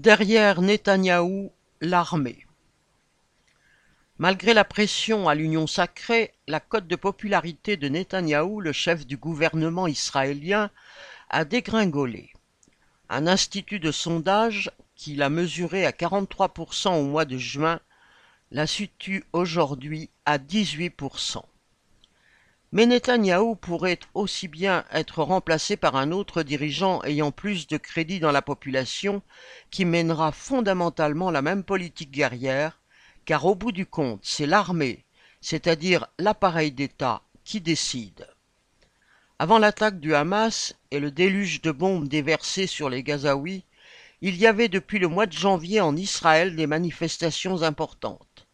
Derrière Netanyahou, l'armée. Malgré la pression à l'union sacrée, la cote de popularité de Netanyahou, le chef du gouvernement israélien, a dégringolé. Un institut de sondage, qui l'a mesuré à 43% au mois de juin, la situe aujourd'hui à 18%. Mais Netanyahou pourrait aussi bien être remplacé par un autre dirigeant ayant plus de crédit dans la population qui mènera fondamentalement la même politique guerrière, car au bout du compte, c'est l'armée, c'est-à-dire l'appareil d'État, qui décide. Avant l'attaque du Hamas et le déluge de bombes déversées sur les Gazaouis, il y avait depuis le mois de janvier en Israël des manifestations importantes.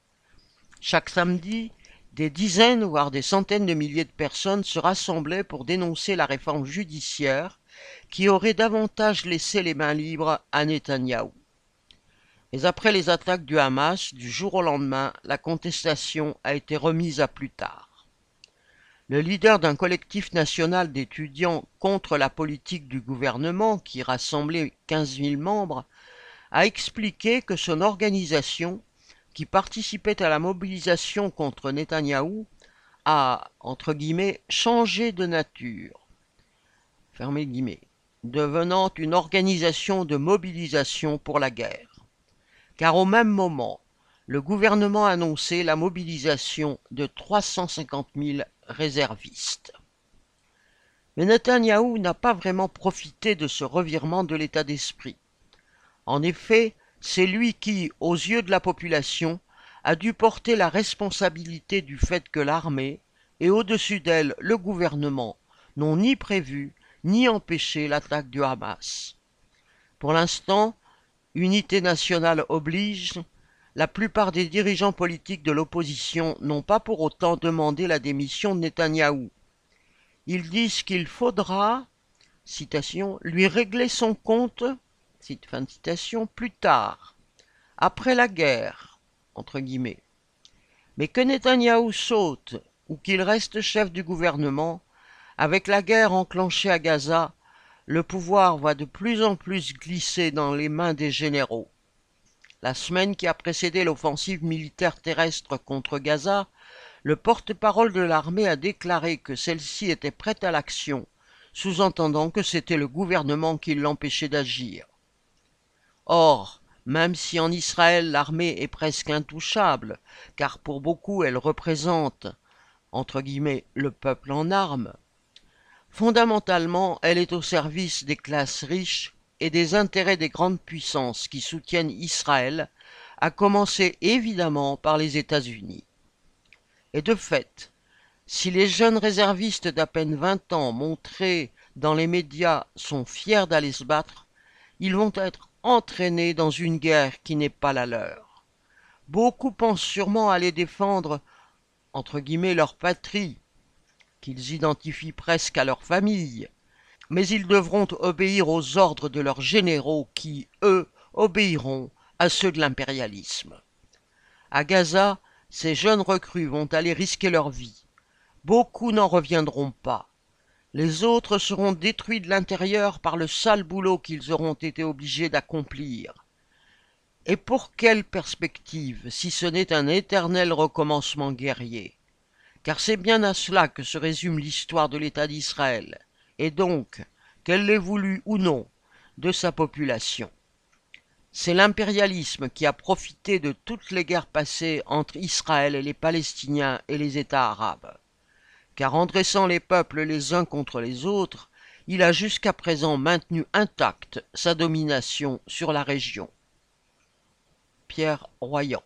Chaque samedi, des dizaines, voire des centaines de milliers de personnes se rassemblaient pour dénoncer la réforme judiciaire qui aurait davantage laissé les mains libres à Netanyahou. Mais après les attaques du Hamas, du jour au lendemain, la contestation a été remise à plus tard. Le leader d'un collectif national d'étudiants contre la politique du gouvernement, qui rassemblait 15 000 membres, a expliqué que son organisation qui participait à la mobilisation contre Netanyahou a, entre guillemets, changé de nature, fermez guillemets, devenant une organisation de mobilisation pour la guerre. Car au même moment, le gouvernement a annoncé la mobilisation de 350 000 réservistes. Mais Netanyahou n'a pas vraiment profité de ce revirement de l'état d'esprit. En effet, c'est lui qui, aux yeux de la population, a dû porter la responsabilité du fait que l'armée, et au-dessus d'elle le gouvernement, n'ont ni prévu ni empêché l'attaque du Hamas. Pour l'instant, unité nationale oblige, la plupart des dirigeants politiques de l'opposition n'ont pas pour autant demandé la démission de Netanyahou. Ils disent qu'il faudra, citation, lui régler son compte plus tard, après la guerre, entre guillemets. Mais que Netanyahou saute ou qu'il reste chef du gouvernement, avec la guerre enclenchée à Gaza, le pouvoir va de plus en plus glisser dans les mains des généraux. La semaine qui a précédé l'offensive militaire terrestre contre Gaza, le porte-parole de l'armée a déclaré que celle-ci était prête à l'action, sous-entendant que c'était le gouvernement qui l'empêchait d'agir. Or, même si en Israël l'armée est presque intouchable, car pour beaucoup elle représente, entre guillemets, le peuple en armes, fondamentalement elle est au service des classes riches et des intérêts des grandes puissances qui soutiennent Israël, à commencer évidemment par les États-Unis. Et de fait, si les jeunes réservistes d'à peine vingt ans montrés dans les médias sont fiers d'aller se battre, ils vont être entraînés dans une guerre qui n'est pas la leur. Beaucoup pensent sûrement aller défendre, entre guillemets, leur patrie, qu'ils identifient presque à leur famille, mais ils devront obéir aux ordres de leurs généraux qui, eux, obéiront à ceux de l'impérialisme. À Gaza, ces jeunes recrues vont aller risquer leur vie. Beaucoup n'en reviendront pas. Les autres seront détruits de l'intérieur par le sale boulot qu'ils auront été obligés d'accomplir. Et pour quelle perspective, si ce n'est un éternel recommencement guerrier? Car c'est bien à cela que se résume l'histoire de l'État d'Israël, et donc, qu'elle l'ait voulu ou non, de sa population. C'est l'impérialisme qui a profité de toutes les guerres passées entre Israël et les Palestiniens et les États arabes car en dressant les peuples les uns contre les autres, il a jusqu'à présent maintenu intacte sa domination sur la région. Pierre Royan